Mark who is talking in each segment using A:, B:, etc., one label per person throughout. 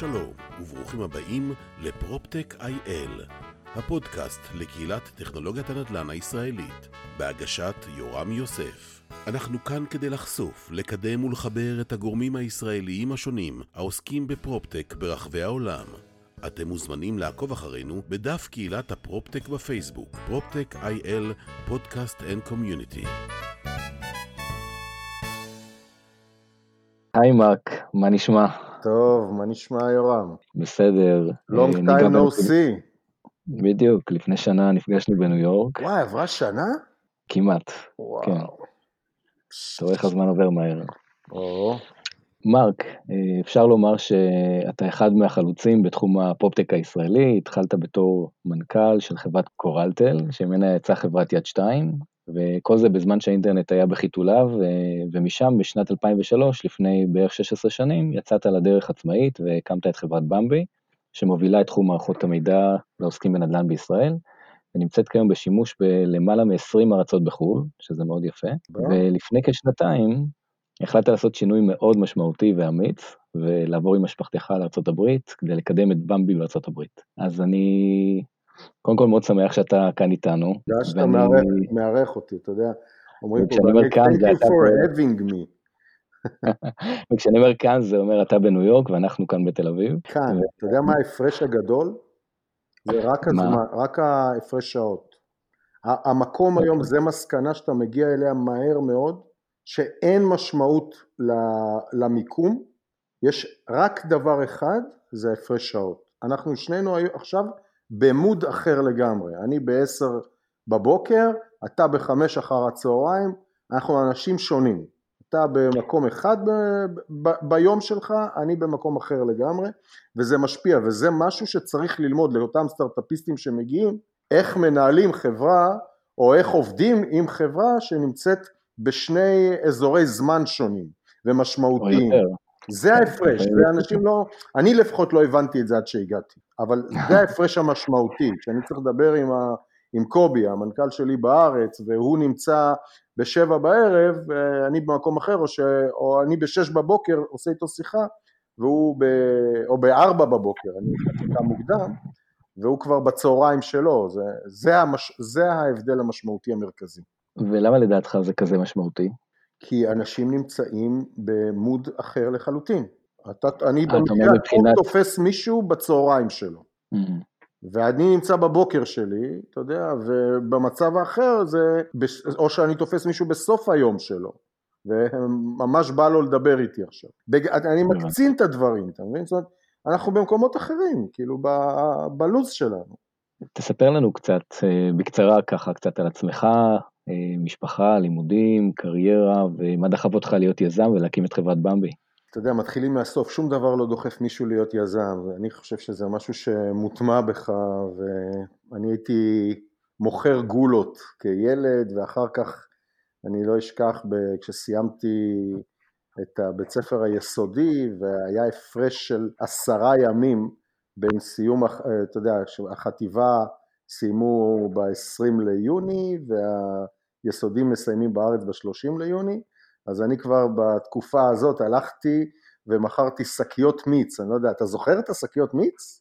A: שלום, וברוכים הבאים ל PropTech IL, הפודקאסט לקהילת טכנולוגיית הנדל"ן הישראלית, בהגשת יורם יוסף. אנחנו כאן כדי לחשוף, לקדם ולחבר את הגורמים הישראליים השונים העוסקים בפרופטק ברחבי העולם. אתם מוזמנים לעקוב אחרינו בדף קהילת הפרופטק בפייסבוק, PropTech IL, Podcast and Community.
B: היי מרק, מה נשמע?
C: טוב, מה נשמע יורם?
B: בסדר.
C: Long
B: אה,
C: time no see.
B: בדיוק, לפני שנה נפגשנו בניו יורק,
C: וואי, עברה שנה?
B: כמעט.
C: וואו.
B: כן. אתה רואה איך הזמן עובר מהר.
C: או,
B: מרק, אה, אפשר לומר שאתה אחד מהחלוצים בתחום הפופטק הישראלי, התחלת בתור מנכ"ל של חברת קורלטל, שממנה יצאה חברת יד 2, וכל זה בזמן שהאינטרנט היה בחיתוליו, ומשם בשנת 2003, לפני בערך 16 שנים, יצאת לדרך עצמאית והקמת את חברת במבי, שמובילה את תחום מערכות המידע לעוסקים בנדל"ן בישראל, ונמצאת כיום בשימוש בלמעלה מ-20 ארצות בחו"ל, שזה מאוד יפה. ולפני כשנתיים החלטת לעשות שינוי מאוד משמעותי ואמיץ, ולעבור עם משפחתך לארה"ב כדי לקדם את במבי בארצות הברית. אז אני קודם כל מאוד שמח שאתה כאן איתנו.
C: תודה שאתה
B: ואני-
C: מארח- אותי, אתה יודע. אומרים פה, thank
B: זה
C: you for having me.
B: וכשאני אומר כאן זה אומר אתה בניו יורק ואנחנו כאן בתל אביב.
C: כאן, אתה יודע מה ההפרש הגדול? זה רק? הזמן, רק ההפרש שעות. המקום היום, זה מסקנה שאתה מגיע אליה מהר מאוד, שאין משמעות למיקום, יש רק דבר אחד, זה הפרש שעות. אנחנו שנינו עכשיו במוד אחר לגמרי. אני בעשר בבוקר, אתה בחמש אחר הצהריים, אנחנו אנשים שונים. אתה במקום אחד ב- ב- ביום שלך, אני במקום אחר לגמרי, וזה משפיע, וזה משהו שצריך ללמוד לאותם סטארט-אפיסטים שמגיעים, איך מנהלים חברה, או איך עובדים עם חברה שנמצאת בשני אזורי זמן שונים
B: או
C: ומשמעותיים.
B: יותר.
C: זה ההפרש,
B: כן.
C: זה אנשים לא, אני לפחות לא הבנתי את זה עד שהגעתי, אבל זה ההפרש המשמעותי, כשאני צריך לדבר עם, ה, עם קובי, המנכ"ל שלי בארץ, והוא נמצא בשבע בערב, אה, אני במקום אחר, או, ש, או אני בשש בבוקר עושה איתו שיחה, והוא ב, או בארבע בבוקר, אני חלקה מוקדם, והוא כבר בצהריים שלו, זה, זה, המש, זה ההבדל המשמעותי המרכזי.
B: ולמה לדעתך זה כזה משמעותי?
C: כי אנשים נמצאים במוד אחר לחלוטין. אתה, אני
B: אומר
C: במקרה
B: מבחינת-
C: תופס מישהו בצהריים שלו,
B: Mm.
C: ואני נמצא בבוקר שלי, אתה יודע, ובמצב האחר זה, או שאני תופס מישהו בסוף היום שלו, וממש בא לו לדבר איתי עכשיו. בג... אני מקצין את הדברים, אתה מבין? זאת אומרת, אנחנו במקומות אחרים, כאילו ב- בלו"ז שלנו.
B: תספר לנו קצת, אה, בקצרה ככה, קצת על עצמך, אה, משפחה, לימודים, קריירה, ומה דחף אותך להיות יזם ולהקים את חברת במבי.
C: אתה יודע, מתחילים מהסוף, שום דבר לא דוחף מישהו להיות יזם, ואני חושב שזה משהו שמוטמע בך, ואני הייתי מוכר גולות כילד, ואחר כך, אני לא אשכח, כשסיימתי את הבית ספר היסודי, והיה הפרש של עשרה ימים בין סיום, הח- אתה יודע, החטיבה סיימו ב-20 ליוני, והיסודים מסיימים בארץ ב-30 ליוני, אז אני כבר בתקופה הזאת הלכתי ומכרתי שקיות מיץ, אני לא יודע, אתה זוכר את השקיות מיץ?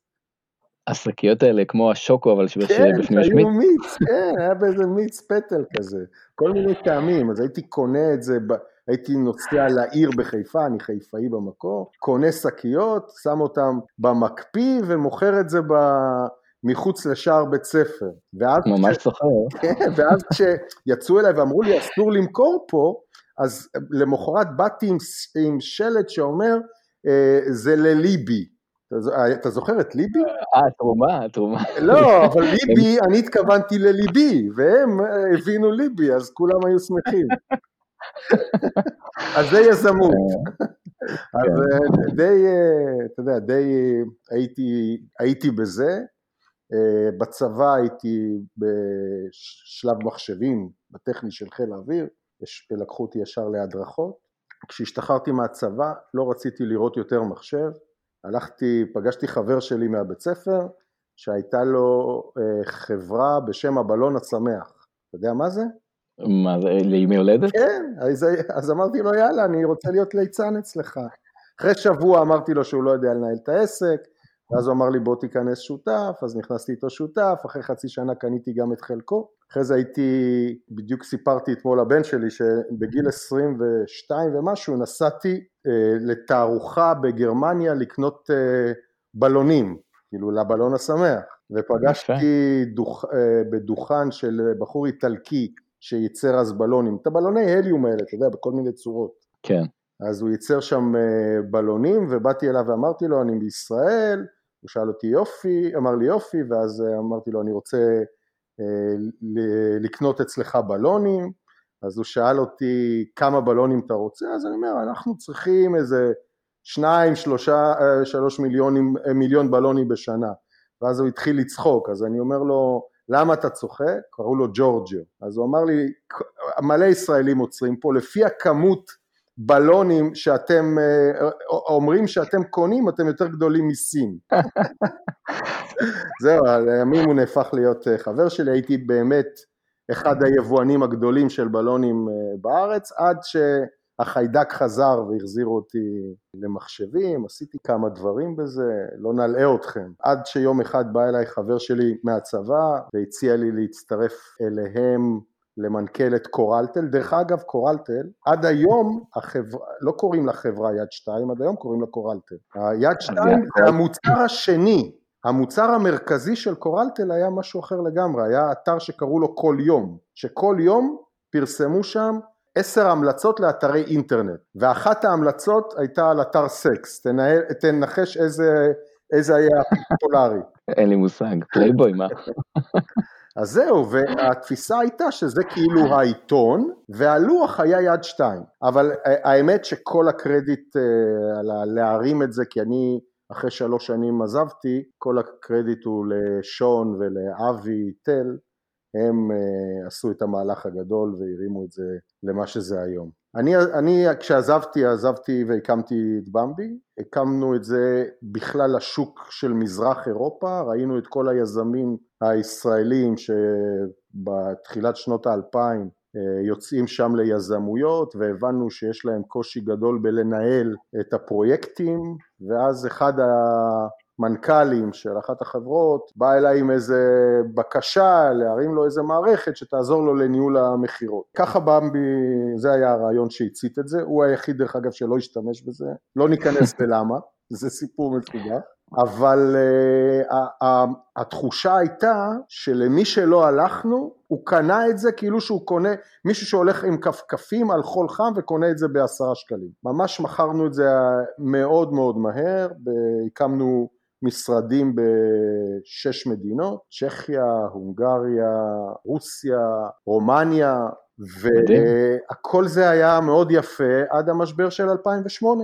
B: השקיות האלה כמו השוקו, אבל שבפנים
C: כן,
B: יש מיץ.
C: היו מיץ, כן, היה באיזה מיץ פטל כזה, כל מיני טעמים, אז הייתי קונה את זה. הייתי נוסע לעיר בחיפה, אני חיפאי במקור, קונה שקיות, שם אותם במקפיא ומוכר את זה ב... מחוץ לשער בית ספר. ואז
B: ממש זוכר.
C: כן, ואז כשיצאו אליי ואמרו לי אסור למכור פה, אז למחרת באתי עם, עם שלט שאומר אה, זה לליבי. אתה אה, אתה זוכר את ליבי?
B: אה, תרומה, תרומה.
C: לא, אבל ליבי, אני התכוונתי לליבי, והם אה, הבינו ליבי, אז כולם היו שמחים. אז זה יזמות. אז אה, די, אתה יודע, די הייתי בזה. אה, בצבא הייתי בשלב מחשבים, בטכני של חיל האוויר, לקחו אותי ישר להדרכות. כשהשתחררתי מהצבא לא רציתי לראות יותר מחשב, הלכתי, פגשתי חבר שלי מהבית ספר, שהייתה לו אה, חברה בשם הבלון השמח. אתה יודע מה זה?
B: מה זה, לימי הולדת?
C: כן, אז, אז אמרתי לו, יאללה, אני רוצה להיות ליצן אצלך. אחרי שבוע אמרתי לו שהוא לא יודע לנהל את העסק, ואז הוא אמר לי בוא תיכנס שותף, אז נכנסתי איתו שותף, אחרי חצי שנה קניתי גם את חלקו, אחרי זה הייתי, בדיוק סיפרתי אתמול לבן שלי שבגיל 22 ומשהו נסעתי אה, לתערוכה בגרמניה לקנות אה, בלונים, כאילו לבלון השמח, ופגשתי דוח, אה, בדוכן של בחור איטלקי שייצר אז בלונים, את הבלוני הליום האלה, אתה יודע, בכל מיני צורות.
B: כן.
C: אז הוא ייצר שם אה, בלונים ובאתי אליו ואמרתי לו אני בישראל, הוא שאל אותי יופי, אמר לי יופי ואז אה, אמרתי לו אני רוצה אה, לקנות אצלך בלונים, אז הוא שאל אותי כמה בלונים אתה רוצה, אז אני אומר אנחנו צריכים איזה שניים, שלושה, שלוש מיליונים, מיליון בלונים בשנה, ואז הוא התחיל לצחוק, אז אני אומר לו למה אתה צוחק? קראו לו ג'ורג'יו, אז הוא אמר לי מלא ישראלים עוצרים פה, לפי הכמות בלונים שאתם אה, אומרים שאתם קונים, אתם יותר גדולים מסין. זהו, לימים הוא נהפך להיות אה, חבר שלי, הייתי באמת אחד היבואנים הגדולים של בלונים אה, בארץ, עד שהחיידק חזר והחזיר אותי למחשבים, עשיתי כמה דברים בזה, לא נלאה אתכם. עד שיום אחד בא אליי חבר שלי מהצבא והציע לי להצטרף אליהם למנכ"לת קורלטל, דרך אגב קורלטל, עד היום החברה, לא קוראים לחברה יד שתיים, עד היום קוראים לה קורלטל. היד שתיים זה המוצר השני, המוצר המרכזי של קורלטל היה משהו אחר לגמרי, היה אתר שקראו לו כל יום, שכל יום פרסמו שם עשר המלצות לאתרי אינטרנט, ואחת ההמלצות הייתה על אתר סקס, תנהל, תנחש איזה, איזה היה הפופולרי.
B: אין לי מושג, פלייבוי מה?
C: אז זהו, והתפיסה הייתה שזה כאילו העיתון, והלוח היה יד שתיים. אבל האמת שכל הקרדיט אה, על להרים את זה, כי אני אחרי שלוש שנים עזבתי, כל הקרדיט הוא לשון ולאבי תל, הם אה, עשו את המהלך הגדול והרימו את זה למה שזה היום. אני, אני כשעזבתי, עזבתי והקמתי את במבי, הקמנו את זה בכלל לשוק של מזרח אירופה, ראינו את כל היזמים הישראלים שבתחילת שנות האלפיים אה, יוצאים שם ליזמויות והבנו שיש להם קושי גדול בלנהל את הפרויקטים ואז אחד המנכ"לים של אחת החברות בא אליי עם איזה בקשה להרים לו איזה מערכת שתעזור לו לניהול המכירות. ככה במבי, זה היה הרעיון שהצית את זה, הוא היחיד דרך אגב שלא השתמש בזה, לא ניכנס ללמה, זה סיפור מסובך. אבל uh, התחושה הייתה שלמי שלא הלכנו, הוא קנה את זה כאילו שהוא קונה, מישהו שהולך עם כפכפים על חול חם וקונה את זה בעשרה שקלים. ממש מכרנו את זה מאוד מאוד מהר, הקמנו משרדים בשש מדינות, צ'כיה, הונגריה, רוסיה, רומניה, והכל זה היה מאוד יפה עד המשבר של 2008.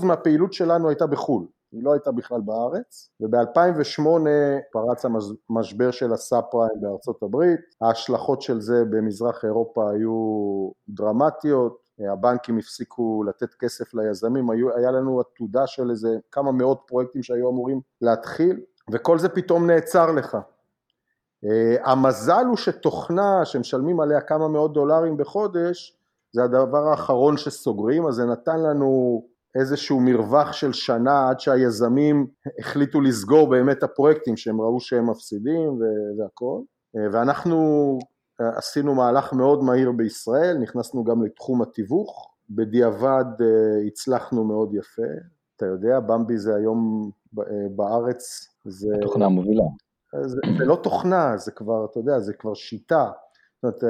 C: 70% מהפעילות שלנו הייתה בחו"ל. היא לא הייתה בכלל בארץ, וב-2008 פרץ המשבר של הסאב פריים בארצות הברית, ההשלכות של זה במזרח אירופה היו דרמטיות, הבנקים הפסיקו לתת כסף ליזמים, היו, היה לנו עתודה של איזה כמה מאות פרויקטים שהיו אמורים להתחיל, וכל זה פתאום נעצר לך. Uh, המזל הוא שתוכנה שמשלמים עליה כמה מאות דולרים בחודש, זה הדבר האחרון שסוגרים, אז זה נתן לנו איזשהו מרווח של שנה עד שהיזמים החליטו לסגור באמת הפרויקטים שהם ראו שהם מפסידים והכל ואנחנו עשינו מהלך מאוד מהיר בישראל, נכנסנו גם לתחום התיווך, בדיעבד אה, הצלחנו מאוד יפה, אתה יודע, במבי זה היום אה, בארץ, זה...
B: תוכנה מובילה.
C: זה, זה לא תוכנה, זה כבר, אתה יודע, זה כבר שיטה. זאת אומרת,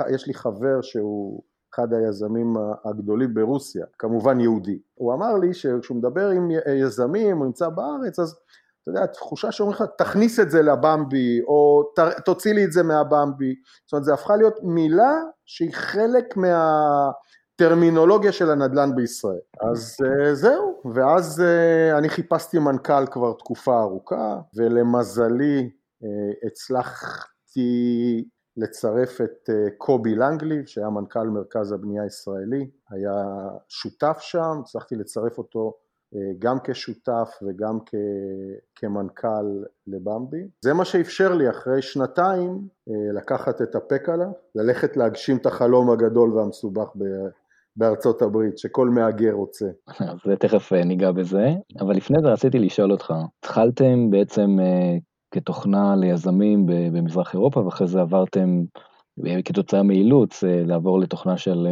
C: אה, יש לי חבר שהוא אחד היזמים הגדולים ברוסיה, כמובן יהודי. הוא אמר לי שכשהוא מדבר עם יזמים, הוא נמצא בארץ, אז אתה יודע, התחושה שאומרים לך, תכניס את זה לבמבי, או תוציא לי את זה מהבמבי. זאת אומרת, זה הפכה להיות מילה שהיא חלק מהטרמינולוגיה של הנדל"ן בישראל. אז uh, זהו, ואז uh, אני חיפשתי מנכ"ל כבר תקופה ארוכה, ולמזלי uh, הצלחתי לצרף את אה, קובי לנגליב שהיה מנכ"ל מרכז הבנייה הישראלי, היה שותף שם, הצלחתי לצרף אותו אה, גם כשותף וגם כמנכ"ל לבמבי. זה מה שאפשר לי אחרי שנתיים אה, לקחת את הפקלה, ללכת להגשים את החלום הגדול והמסובך בארצות הברית, שכל מהגר רוצה.
B: אז תכף ניגע בזה, אבל לפני זה רציתי לשאול אותך, התחלתם בעצם כתוכנה ליזמים במזרח אירופה, ואחרי זה עברתם כתוצאה מאילוץ לעבור לתוכנה של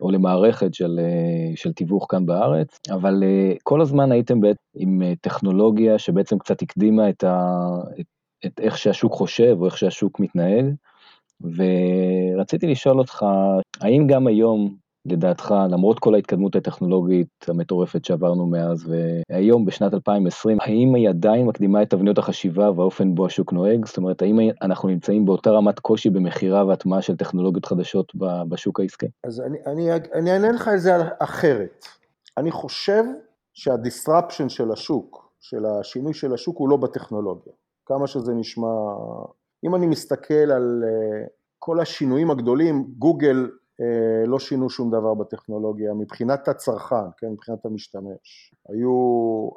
B: או למערכת של, אה, של תיווך כאן בארץ, אבל אה, כל הזמן הייתם עם אה, טכנולוגיה שבעצם קצת הקדימה את, ה, את, את איך שהשוק חושב או איך שהשוק מתנהג, ורציתי לשאול אותך, האם גם היום לדעתך, למרות כל ההתקדמות הטכנולוגית המטורפת שעברנו מאז, והיום בשנת 2020, האם היא עדיין מקדימה את תבניות החשיבה והאופן בו השוק נוהג? זאת אומרת, האם אנחנו נמצאים באותה רמת קושי במכירה והטמעה של טכנולוגיות חדשות בשוק העסקי?
C: אז אני, אני, אני אענה לך את זה אחרת. אני חושב שהדיסרפשן של השוק, של השינוי של השוק, הוא לא בטכנולוגיה. כמה שזה נשמע... אם אני מסתכל על אה, כל השינויים הגדולים, גוגל לא שינו שום דבר בטכנולוגיה מבחינת הצרכן, כן, מבחינת המשתמש. היו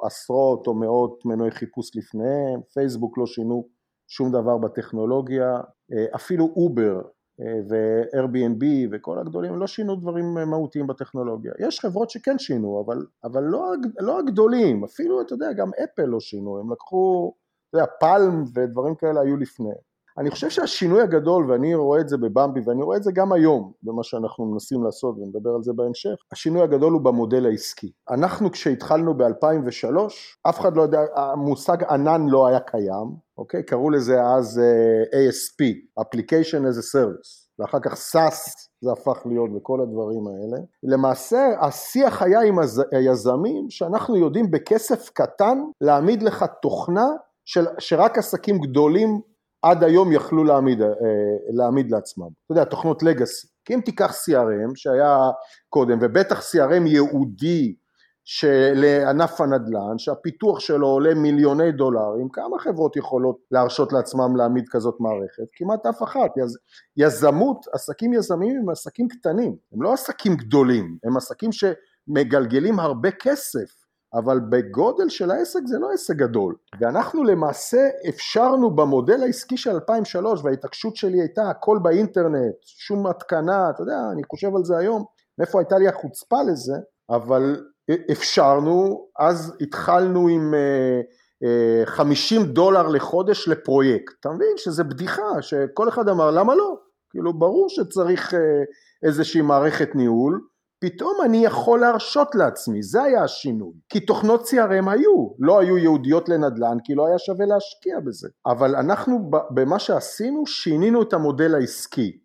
C: עשרות או מאות מנועי חיפוש לפניהם, פייסבוק לא שינו שום דבר בטכנולוגיה, אה, אפילו אובר אה, ו-Airbnb וכל הגדולים לא שינו דברים מהותיים בטכנולוגיה. יש חברות שכן שינו, אבל, אבל לא, לא הגדולים, אפילו, אתה יודע, גם אפל לא שינו, הם לקחו, אתה יודע, פלם ודברים כאלה היו לפניהם. אני חושב שהשינוי הגדול, ואני רואה את זה בבמבי, ואני רואה את זה גם היום, במה שאנחנו מנסים לעשות, ונדבר על זה בהמשך, השינוי הגדול הוא במודל העסקי. אנחנו כשהתחלנו ב-2003, אף אחד לא יודע, המושג ענן לא היה קיים, אוקיי? קראו לזה אז uh, אה, ASP, Application as a Service, ואחר כך SAS זה הפך להיות וכל הדברים האלה. למעשה השיח היה עם היזמים שאנחנו יודעים בכסף קטן להעמיד לך תוכנה של, שרק עסקים גדולים עד היום יכלו להעמיד, אה, להעמיד לעצמם. אתה יודע, תוכנות לגאסי. כי אם תיקח CRM שהיה קודם, ובטח CRM ייעודי לענף הנדל"ן, שהפיתוח שלו עולה מיליוני דולרים, כמה חברות יכולות להרשות לעצמם להעמיד כזאת מערכת? כמעט אף אחת. יז, יזמות, עסקים יזמיים הם עסקים קטנים, הם לא עסקים גדולים, הם עסקים שמגלגלים הרבה כסף. אבל בגודל של העסק זה לא עסק גדול. ואנחנו למעשה אפשרנו במודל העסקי של 2003, וההתעקשות שלי הייתה הכל באינטרנט, שום התקנה, אתה יודע, אני חושב על זה היום, מאיפה הייתה לי החוצפה לזה, אבל אפשרנו, אז התחלנו עם 50 אה, אה, דולר לחודש לפרויקט, אתה מבין שזה בדיחה, שכל אחד אמר למה לא, כאילו ברור שצריך אה, איזושהי מערכת ניהול, פתאום אני יכול להרשות לעצמי, זה היה השינוי. כי תוכנות CRM היו, לא היו ייעודיות לנדל"ן, כי לא היה שווה להשקיע בזה. אבל אנחנו במה שעשינו, שינינו את המודל העסקי.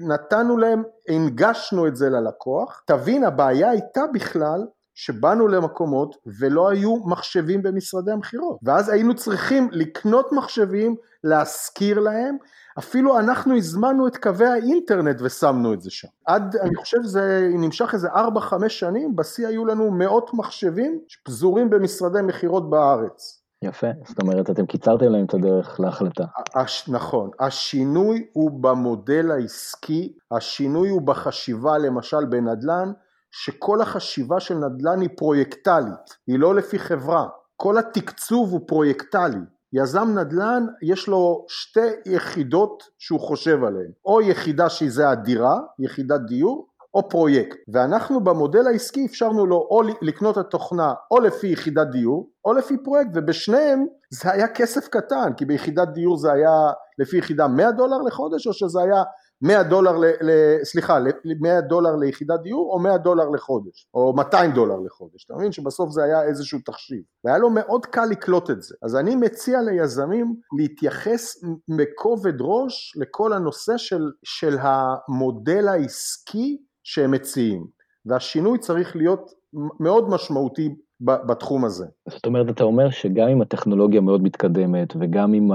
C: נתנו להם, הנגשנו את זה ללקוח. תבין, הבעיה הייתה בכלל שבאנו למקומות ולא היו מחשבים במשרדי המכירות. ואז היינו צריכים לקנות מחשבים, להשכיר להם, אפילו אנחנו הזמנו את קווי האינטרנט ושמנו את זה שם. עד, אני חושב זה נמשך איזה 4-5 שנים, בשיא היו לנו מאות מחשבים שפזורים במשרדי מכירות בארץ.
B: יפה, זאת אומרת אתם קיצרתם להם את הדרך להחלטה.
C: הש, נכון, השינוי הוא במודל העסקי, השינוי הוא בחשיבה למשל בנדל"ן, שכל החשיבה של נדל"ן היא פרויקטלית, היא לא לפי חברה, כל התקצוב הוא פרויקטלי, יזם נדל"ן יש לו שתי יחידות שהוא חושב עליהן, או יחידה שזה הדירה, יחידת דיור, או פרויקט, ואנחנו במודל העסקי אפשרנו לו או לקנות את התוכנה או לפי יחידת דיור או לפי פרויקט, ובשניהם זה היה כסף קטן, כי ביחידת דיור זה היה לפי יחידה 100 דולר לחודש, או שזה היה 100 דולר, ל, ל, סליחה, 100 דולר ליחידת דיור או 100 דולר לחודש, או 200 דולר לחודש, אתה מבין שבסוף זה היה איזשהו תחשיב, והיה לו מאוד קל לקלוט את זה. אז אני מציע ליזמים להתייחס בכובד ראש לכל הנושא של, של המודל העסקי שהם מציעים, והשינוי צריך להיות מאוד משמעותי בתחום הזה.
B: זאת אומרת, אתה אומר שגם אם הטכנולוגיה מאוד מתקדמת וגם אם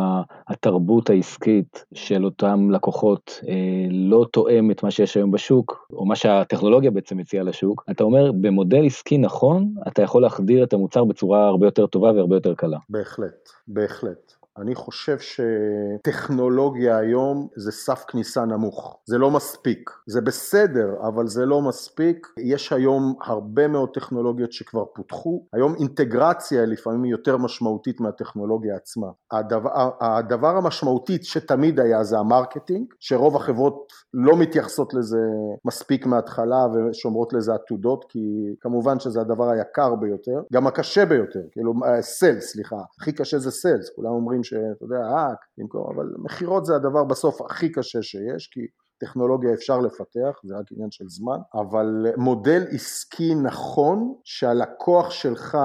B: התרבות העסקית של אותם לקוחות אה, לא תואם את מה שיש היום בשוק, או מה שהטכנולוגיה בעצם מציעה לשוק, אתה אומר, במודל עסקי נכון, אתה יכול להחדיר את המוצר בצורה הרבה יותר טובה והרבה יותר קלה.
C: בהחלט, בהחלט. אני חושב שטכנולוגיה היום זה סף כניסה נמוך, זה לא מספיק, זה בסדר, אבל זה לא מספיק. יש היום הרבה מאוד טכנולוגיות שכבר פותחו, היום אינטגרציה לפעמים היא יותר משמעותית מהטכנולוגיה עצמה. הדבר, הדבר המשמעותי שתמיד היה זה ה marketing, שרוב החברות לא מתייחסות לזה מספיק מההתחלה ושומרות לזה עתודות, כי כמובן שזה הדבר היקר ביותר, גם הקשה ביותר, כאילו סלס, אה, סליחה, הכי קשה זה סלס, כולם אומרים שאתה יודע, האק, אבל מכירות זה הדבר בסוף הכי קשה שיש, כי טכנולוגיה אפשר לפתח, זה רק עניין של זמן, אבל מודל עסקי נכון שהלקוח שלך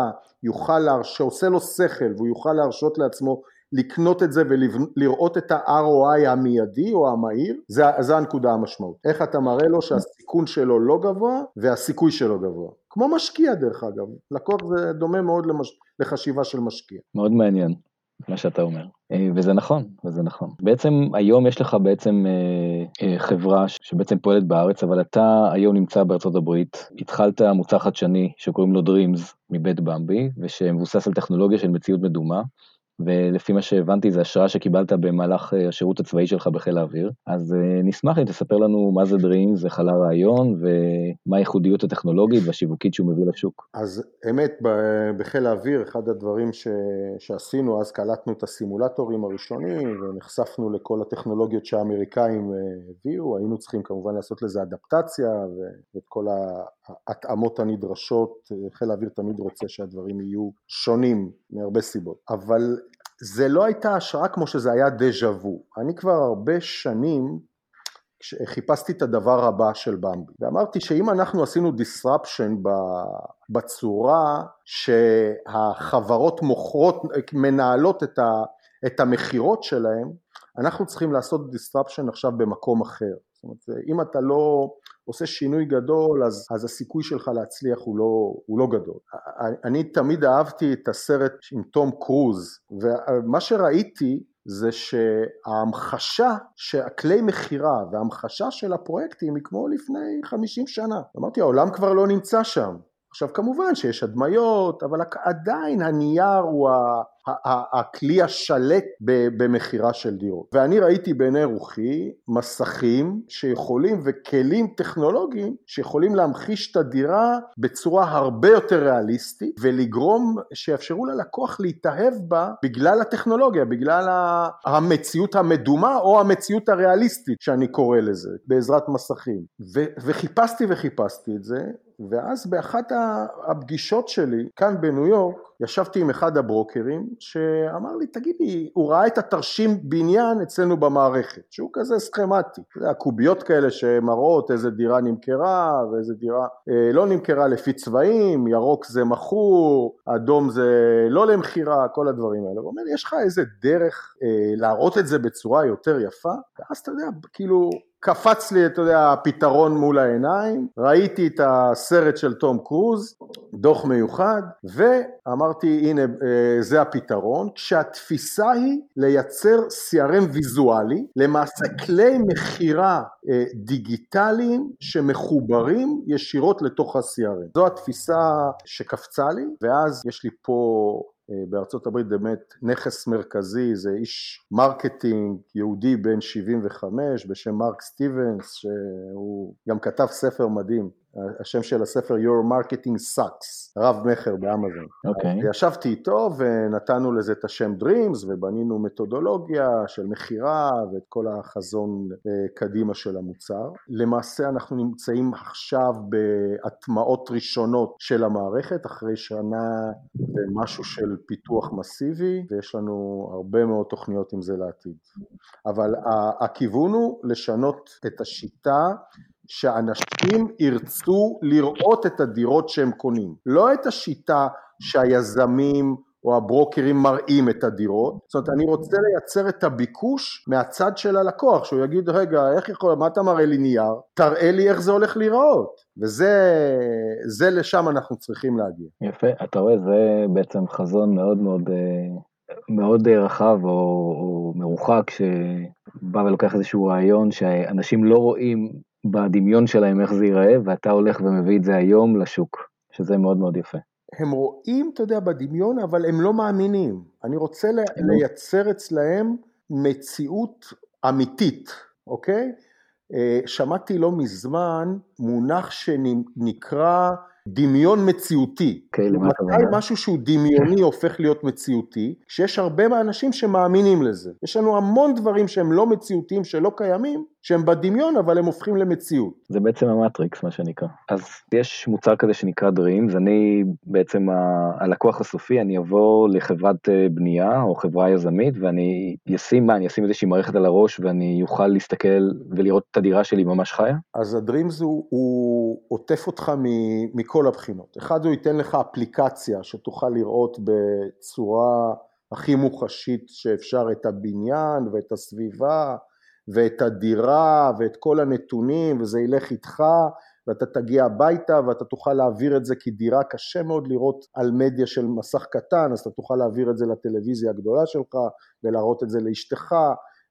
C: יוכל, להרש... שעושה לו שכל והוא יוכל להרשות לעצמו לקנות את זה ולראות את ה-ROI המיידי או המהיר, זה, זה הנקודה המשמעות. איך אתה מראה לו שהסיכון שלו לא גבוה והסיכוי שלו גבוה. כמו משקיע דרך אגב, לקוח זה דומה מאוד למש... לחשיבה של משקיע.
B: מאוד מעניין. מה שאתה אומר, אה, וזה נכון, וזה נכון. בעצם היום יש לך בעצם אה, אה, חברה שבעצם פועלת בארץ, אבל אתה היום נמצא בארצות הברית, התחלת מוצר חדשני שקוראים לו Dreams מבית במבי, ושמבוסס על טכנולוגיה של מציאות מדומה, ולפי מה שהבנתי זה השראה שקיבלת במהלך אה, השירות הצבאי שלך בחיל האוויר. אז אה, נשמח אם תספר לנו מה זה Dreams, איך עלה הרעיון ומה הייחודיות הטכנולוגית והשיווקית שהוא מביא לשוק.
C: אז אמת, בחיל האוויר אחד הדברים ש... שעשינו, אז קלטנו את הסימולטורים הראשונים ונחשפנו לכל הטכנולוגיות שהאמריקאים אה, הביאו, היינו צריכים כמובן לעשות לזה אדפטציה ואת כל ההתאמות הנדרשות, חיל האוויר תמיד רוצה שהדברים יהיו שונים מהרבה סיבות, אבל זה לא הייתה השראה כמו שזה היה דז'ה וו. אני כבר הרבה שנים חיפשתי את הדבר הבא של במבי, ואמרתי שאם אנחנו עשינו disruption בצורה שהחברות מוכרות, מנהלות את, ה, את המכירות שלהם, אנחנו צריכים לעשות disruption עכשיו במקום אחר. זאת אומרת, אם אתה לא עושה שינוי גדול, אז, אז הסיכוי שלך להצליח הוא לא, הוא לא גדול. אני תמיד אהבתי את הסרט עם תום קרוז, ומה שראיתי זה שההמחשה, שהכלי מכירה וההמחשה של הפרויקטים היא כמו לפני 50 שנה. אמרתי, העולם כבר לא נמצא שם. עכשיו כמובן שיש הדמיות, אבל עדיין הנייר הוא הכלי השלט במכירה של דירות. ואני ראיתי בעיני רוחי מסכים שיכולים וכלים טכנולוגיים שיכולים להמחיש את הדירה בצורה הרבה יותר ריאליסטית ולגרום שיאפשרו ללקוח להתאהב בה בגלל הטכנולוגיה, בגלל המציאות המדומה או המציאות הריאליסטית שאני קורא לזה, בעזרת מסכים. וחיפשתי וחיפשתי את זה ואז באחת הפגישות שלי כאן בניו יורק ישבתי עם אחד הברוקרים שאמר לי תגיד לי הוא ראה את התרשים בניין אצלנו במערכת שהוא כזה סכמטי, אתה יודע כאלה שמראות איזה דירה נמכרה ואיזה דירה אה, לא נמכרה לפי צבעים, ירוק זה מכור, אדום זה לא למכירה, כל הדברים האלה, הוא אומר יש לך איזה דרך אה, להראות את זה בצורה יותר יפה? ואז אתה יודע כאילו קפץ לי, אתה יודע, הפתרון מול העיניים, ראיתי את הסרט של תום קרוז, דוח מיוחד, ואמרתי, הנה, אה, זה הפתרון, כשהתפיסה היא לייצר CRM ויזואלי, למעשה כלי מכירה אה, דיגיטליים שמחוברים ישירות לתוך ה-CRM. זו התפיסה שקפצה לי, ואז יש לי פה בארצות הברית באמת נכס מרכזי זה איש marketing יהודי בן 75 בשם מרק סטיבנס שהוא גם כתב ספר מדהים השם של הספר Your Marketing Sucks, רב מכר באמזון.
B: אוקיי. Okay.
C: ישבתי איתו ונתנו לזה את השם Dreams ובנינו מתודולוגיה של מכירה ואת כל החזון uh, קדימה של המוצר. למעשה אנחנו נמצאים עכשיו בהטמעות ראשונות של המערכת אחרי שנה ומשהו של פיתוח מסיבי ויש לנו הרבה מאוד תוכניות עם זה לעתיד. אבל הכיוון הוא לשנות את השיטה שאנשים ירצו לראות את הדירות שהם קונים, לא את השיטה שהיזמים או הברוקרים מראים את הדירות, זאת אומרת אני רוצה לייצר את הביקוש מהצד של הלקוח, שהוא יגיד רגע איך יכול, מה אתה מראה לי נייר, תראה לי איך זה הולך להיראות, וזה לשם אנחנו צריכים להגיע.
B: יפה, אתה רואה זה בעצם חזון מאוד מאוד אה, מאוד רחב או, או מרוחק שבא ולוקח איזשהו רעיון שאנשים לא רואים בדמיון שלהם איך זה ייראה, ואתה הולך ומביא את זה היום לשוק, שזה מאוד מאוד יפה.
C: הם רואים, אתה יודע, בדמיון, אבל הם לא מאמינים. אני רוצה לייצר אצלהם מציאות אמיתית, אוקיי? אה, שמעתי לא מזמן מונח שנקרא דמיון מציאותי.
B: Okay, אוקיי,
C: מתי משהו שהוא דמיוני הופך להיות מציאותי? כשיש הרבה מהאנשים שמאמינים לזה. יש לנו המון דברים שהם לא מציאותיים, שלא קיימים, שהם בדמיון אבל הם הופכים למציאות.
B: זה בעצם המטריקס מה שנקרא. אז יש מוצר כזה שנקרא Dreams, אני בעצם ה- הלקוח הסופי, אני אבוא לחברת אה, בנייה או חברה יזמית ואני אשים מה, אני אשים איזושהי מערכת על הראש ואני אוכל להסתכל ולראות את הדירה שלי ממש חיה?
C: אז הדרימס הוא, הוא עוטף אותך מכל הבחינות. אחד הוא ייתן לך אפליקציה שתוכל לראות בצורה הכי מוחשית שאפשר את הבניין ואת הסביבה ואת הדירה ואת כל הנתונים וזה ילך איתך ואתה תגיע הביתה ואתה תוכל להעביר את זה כי דירה קשה מאוד לראות על מדיה של מסך קטן אז אתה תוכל להעביר את זה לטלוויזיה הגדולה שלך ולהראות את זה לאשתך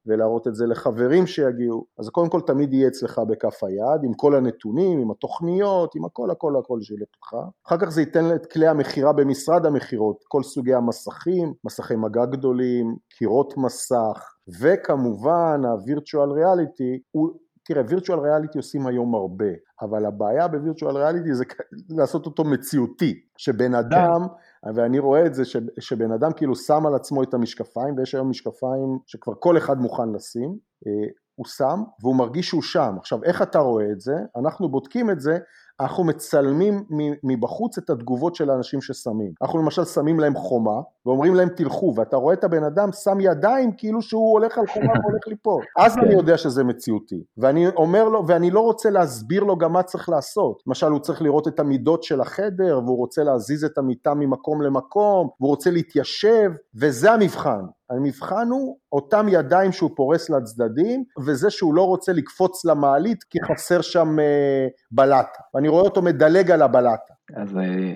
C: ולהראות את זה לחברים שיגיעו, אז קודם כל תמיד יהיה אצלך בכף היד, עם כל הנתונים, עם התוכניות, עם הכל הכל הכל שילך לך. אחר כך זה ייתן את כלי המכירה במשרד המכירות, כל סוגי המסכים, מסכי מגע גדולים, קירות מסך, וכמובן ה-virtual reality הוא תראה, וירטואל ריאליטי עושים היום הרבה, אבל הבעיה בווירטואל ריאליטי זה לעשות אותו מציאותי, שבן כן. אדם, כן. ואני רואה את זה, ש, שבן אדם כאילו שם על עצמו את המשקפיים, ויש היום משקפיים שכבר כל אחד מוכן לשים, אה, הוא שם והוא מרגיש שהוא שם. עכשיו, איך אתה רואה את זה? אנחנו בודקים את זה אנחנו מצלמים מבחוץ את התגובות של האנשים ששמים. אנחנו למשל שמים להם חומה ואומרים להם תלכו ואתה רואה את הבן אדם שם ידיים כאילו שהוא הולך על חומה והולך ליפול. אז אני. יודע שזה מציאותי. ואני אומר לו, ואני לא רוצה להסביר לו גם מה צריך לעשות. למשל הוא צריך לראות את המידות של החדר והוא רוצה להזיז את המיטה ממקום למקום והוא רוצה להתיישב וזה המבחן. המבחן הוא אותם ידיים שהוא פורס לצדדים, וזה שהוא לא רוצה לקפוץ למעלית כי חסר שם אה, בלטה, ואני רואה אותו מדלג על הבלטה.
B: אז אה,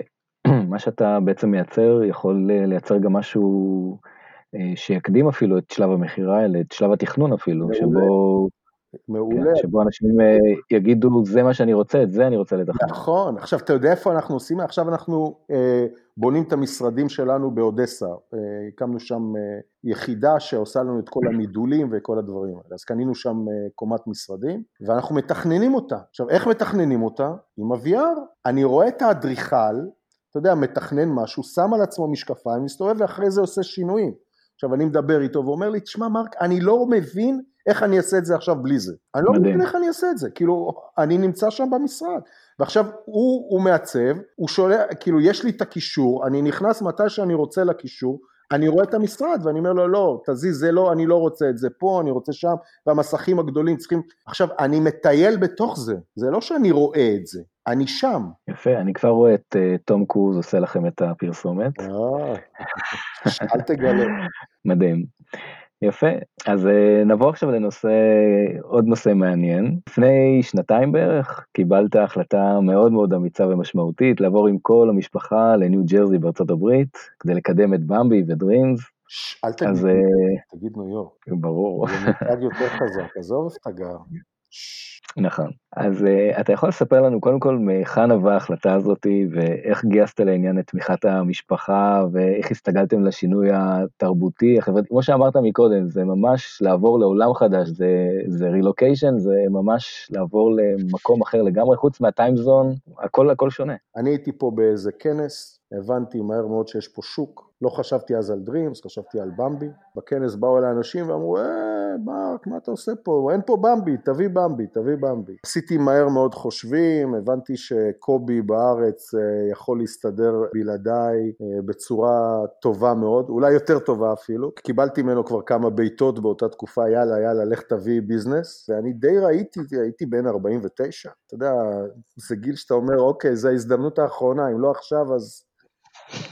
B: מה שאתה בעצם מייצר יכול אה, לייצר גם משהו שיקדים אפילו את שלב המכירה, אלא את שלב התכנון אפילו, מעולה. שבו... מעולה. כן, שבו אנשים יגידו, זה מה שאני רוצה, את זה אני רוצה לתכנן.
C: נכון, עכשיו אתה יודע איפה אנחנו עושים? עכשיו אנחנו אה, בונים את המשרדים שלנו באודסה, אה, הקמנו שם אה, יחידה שעושה לנו את כל המידולים וכל הדברים האלה, אז קנינו שם אה, קומת משרדים ואנחנו מתכננים אותה. עכשיו איך מתכננים אותה? עם ה-VR. אני רואה את האדריכל, אתה יודע, מתכנן משהו, שם על עצמו משקפיים, מסתובב ואחרי זה עושה שינויים. עכשיו אני מדבר איתו ואומר לי, תשמע מרק, אני לא מבין איך אני אעשה את זה עכשיו בלי זה. אני לא מבין איך אני אעשה את זה, כאילו, אני נמצא שם במשרד. ועכשיו הוא, הוא מעצב, הוא שולח, כאילו יש לי את הקישור, אני נכנס מתי שאני רוצה לקישור, אני רואה את המשרד ואני אומר לו לא, תזיז זה לא, אני לא רוצה את זה פה, אני רוצה שם, והמסכים הגדולים צריכים, עכשיו אני מטייל בתוך זה, זה לא שאני רואה את זה, אני שם.
B: יפה, אני כבר רואה את uh, תום קרוז עושה לכם את הפרסומת.
C: אה, אל תגלה.
B: מדהים. יפה, אז אה, נבוא עכשיו לנושא, עוד נושא מעניין. לפני שנתיים בערך קיבלת החלטה מאוד מאוד אמיצה ומשמעותית לעבור עם כל המשפחה לניו ג'רזי בארצות הברית כדי לקדם את במבי ודרימס.
C: אל תגיד, אז, תגיד ניו יורק.
B: ברור.
C: זה מותג יותר חזק, עזוב איפה אתה גר.
B: נכון. אז uh, אתה יכול לספר לנו קודם כל מהיכן נבעה ההחלטה הזאת ואיך גייסת לעניין את תמיכת המשפחה ואיך הסתגלתם לשינוי התרבותי, החברתי, כמו שאמרת מקודם, זה ממש לעבור לעולם חדש, זה, זה רילוקיישן, זה ממש לעבור למקום אחר לגמרי, חוץ מהטיימזון, הכל הכל שונה.
C: אני הייתי פה באיזה כנס, הבנתי מהר מאוד שיש פה שוק, לא חשבתי אז על דרימס, חשבתי על במבי. בכנס באו אליי אנשים ואמרו, אה, מרק, מה אתה עושה פה? אין פה במבי, תביא במבי, תביא במבי. עשיתי מהר מאוד חושבים, הבנתי שקובי בארץ אה, יכול להסתדר בלעדיי אה, בצורה טובה מאוד, אולי יותר טובה אפילו. קיבלתי ממנו כבר כמה בעיטות באותה תקופה, יאללה, יאללה, לך תביא ביזנס, ואני די ראיתי, הייתי בן 49. אתה יודע, זה גיל שאתה אומר, אוקיי, זו ההזדמנות האחרונה, אם לא עכשיו אז...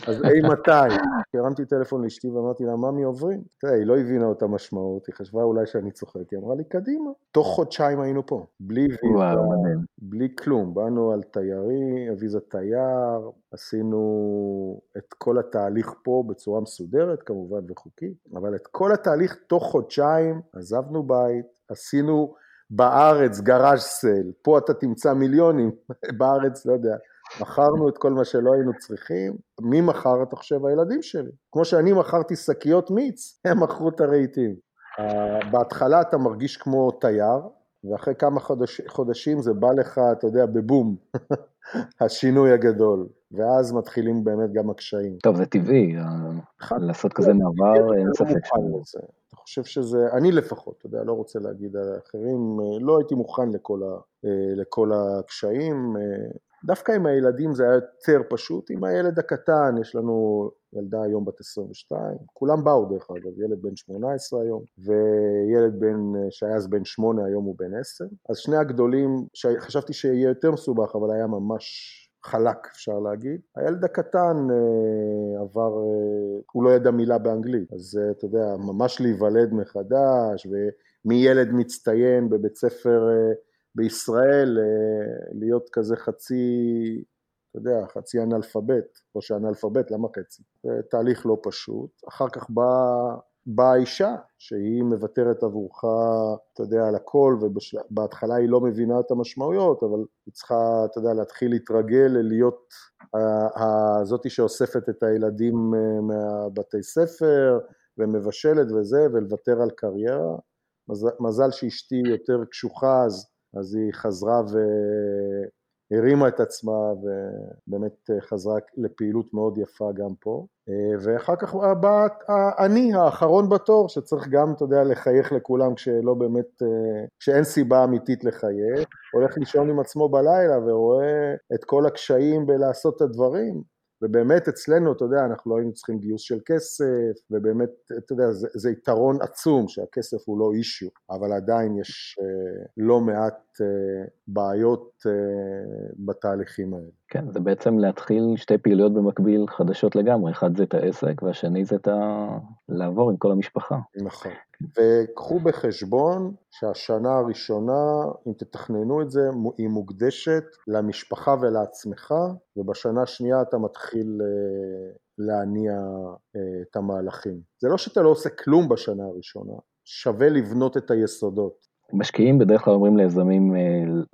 C: אז אי מתי? הרמתי טלפון לאשתי ואמרתי לה, ממי עוברים? תראה, היא לא הבינה אותה משמעות, היא חשבה אולי שאני צוחק, היא אמרה לי, קדימה. תוך חודשיים היינו פה, בלי ויזה, בלי כלום. באנו על תיירי, ויזה תייר, עשינו את כל התהליך פה בצורה מסודרת כמובן וחוקית, אבל את כל התהליך תוך חודשיים, עזבנו בית, עשינו בארץ גראז' סל, פה אתה תמצא מיליונים, בארץ, לא יודע, מכרנו את כל מה שלא היינו צריכים, מי מכר, אתה חושב, הילדים שלי. כמו שאני מכרתי שקיות מיץ, הם מכרו את הרהיטים. בהתחלה אתה מרגיש כמו תייר, ואחרי כמה חודש, חודשים זה בא לך, אתה יודע, בבום, השינוי הגדול, ואז מתחילים באמת גם הקשיים.
B: טוב, זה טבעי, לעשות כזה מעבר, אין ספק.
C: אתה חושב שזה, אני לפחות, אתה יודע, לא רוצה להגיד על האחרים, לא הייתי מוכן לכל, ה, לכל הקשיים. דווקא עם הילדים זה היה יותר פשוט, עם הילד הקטן, יש לנו ילדה היום בת 22, כולם באו דרך אגב, ילד בן 18 היום, וילד בן, שהיה אז בן 8, היום הוא בן 10, אז שני הגדולים, חשבתי שיהיה יותר מסובך, אבל היה ממש חלק אפשר להגיד. הילד הקטן אה, עבר, אה, הוא לא ידע מילה באנגלית, אז אה, אתה יודע, ממש להיוולד מחדש, ומילד מצטיין בבית ספר אה, בישראל, אה, להיות כזה חצי, אתה יודע, חצי אנאלפבית, או שאנאלפבית, למה חצי? זה תהליך לא פשוט. אחר כך באה בא האישה, שהיא מוותרת עבורך, אתה יודע, על הכל, ובהתחלה היא לא מבינה את המשמעויות, אבל היא צריכה, אתה יודע, להתחיל להתרגל להיות הזאתי שאוספת את הילדים אה, מהבתי ספר, ומבשלת וזה, ולוותר על קריירה. מזל שאשתי יותר קשוחה, אז אז היא חזרה והרימה את עצמה ובאמת חזרה לפעילות מאוד יפה גם פה. ואחר כך בא אני האחרון בתור שצריך גם, אתה יודע, לחייך לכולם כשלא באמת, כשאין סיבה אמיתית לחייך, הולך לישון עם עצמו בלילה ורואה את כל הקשיים בלעשות את הדברים. ובאמת אצלנו, אתה יודע, אנחנו לא היינו צריכים גיוס של כסף, ובאמת, אתה יודע, זה, זה יתרון עצום שהכסף הוא לא אישיו, אבל עדיין יש אה, לא מעט אה, בעיות אה, בתהליכים האלה.
B: כן, זה בעצם להתחיל שתי פעילויות במקביל חדשות לגמרי, אחד זה את העסק והשני זה את ה... לעבור עם כל המשפחה.
C: נכון, וקחו בחשבון שהשנה הראשונה, אם תתכננו את זה, היא מוקדשת למשפחה ולעצמך, ובשנה השנייה אתה מתחיל אה, להניע את המהלכים. זה לא שאתה לא עושה כלום בשנה הראשונה, שווה לבנות את היסודות.
B: משקיעים בדרך כלל אומרים ליזמים אה,